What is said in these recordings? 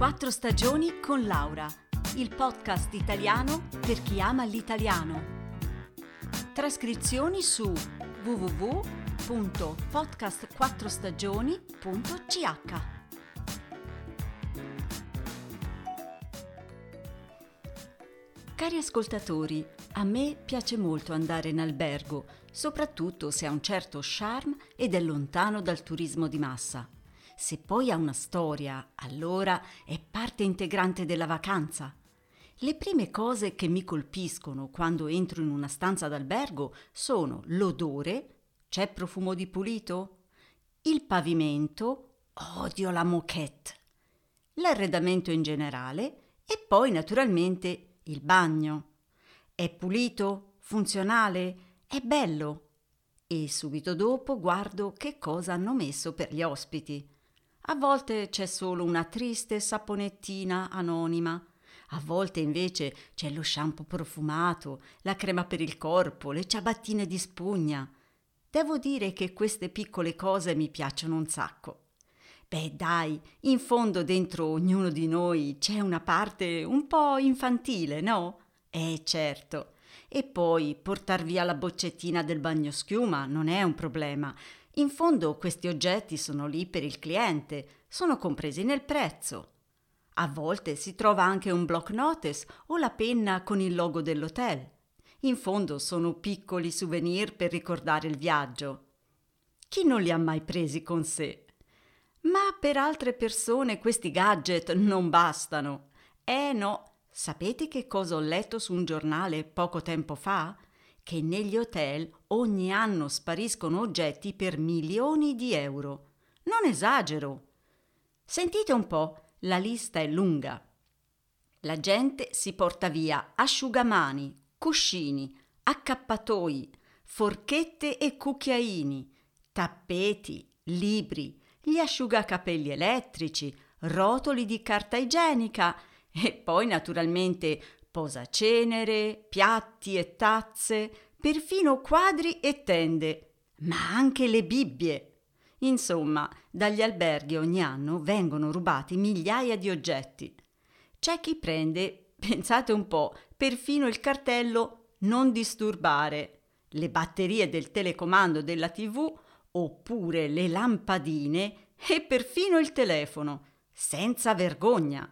Quattro stagioni con Laura, il podcast italiano per chi ama l'italiano. Trascrizioni su www.podcastquattrostagioni.ch. Cari ascoltatori, a me piace molto andare in albergo, soprattutto se ha un certo charme ed è lontano dal turismo di massa. Se poi ha una storia, allora è parte integrante della vacanza. Le prime cose che mi colpiscono quando entro in una stanza d'albergo sono l'odore, c'è profumo di pulito, il pavimento, odio la moquette, l'arredamento in generale e poi naturalmente il bagno. È pulito? Funzionale? È bello? E subito dopo guardo che cosa hanno messo per gli ospiti. A volte c'è solo una triste saponettina anonima. A volte invece c'è lo shampoo profumato, la crema per il corpo, le ciabattine di spugna. Devo dire che queste piccole cose mi piacciono un sacco. Beh, dai, in fondo dentro ognuno di noi c'è una parte un po' infantile, no? Eh, certo. E poi portar via la boccettina del bagno schiuma non è un problema. In fondo questi oggetti sono lì per il cliente, sono compresi nel prezzo. A volte si trova anche un block notice o la penna con il logo dell'hotel. In fondo sono piccoli souvenir per ricordare il viaggio. Chi non li ha mai presi con sé? Ma per altre persone questi gadget non bastano. Eh no, sapete che cosa ho letto su un giornale poco tempo fa? Che negli hotel ogni anno spariscono oggetti per milioni di euro. Non esagero. Sentite un po', la lista è lunga. La gente si porta via asciugamani, cuscini, accappatoi, forchette e cucchiaini, tappeti, libri, gli asciugacapelli elettrici, rotoli di carta igienica e poi naturalmente posacenere, piatti e tazze, perfino quadri e tende, ma anche le Bibbie. Insomma, dagli alberghi ogni anno vengono rubati migliaia di oggetti. C'è chi prende, pensate un po', perfino il cartello non disturbare, le batterie del telecomando della TV oppure le lampadine e perfino il telefono, senza vergogna.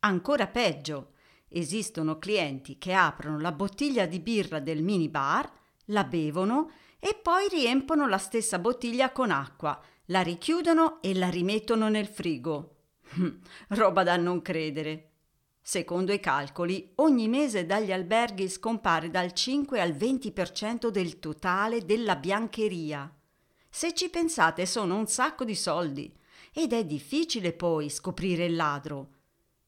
Ancora peggio, Esistono clienti che aprono la bottiglia di birra del minibar, la bevono e poi riempono la stessa bottiglia con acqua, la richiudono e la rimettono nel frigo. Roba da non credere. Secondo i calcoli, ogni mese dagli alberghi scompare dal 5 al 20% del totale della biancheria. Se ci pensate sono un sacco di soldi ed è difficile poi scoprire il ladro.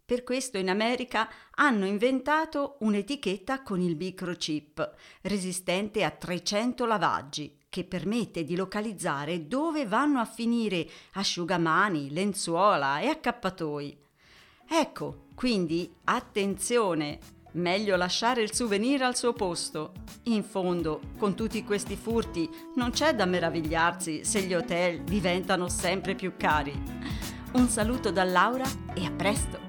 Per questo in America hanno inventato un'etichetta con il microchip, resistente a 300 lavaggi, che permette di localizzare dove vanno a finire asciugamani, lenzuola e accappatoi. Ecco, quindi attenzione, meglio lasciare il souvenir al suo posto. In fondo, con tutti questi furti, non c'è da meravigliarsi se gli hotel diventano sempre più cari. Un saluto da Laura e a presto!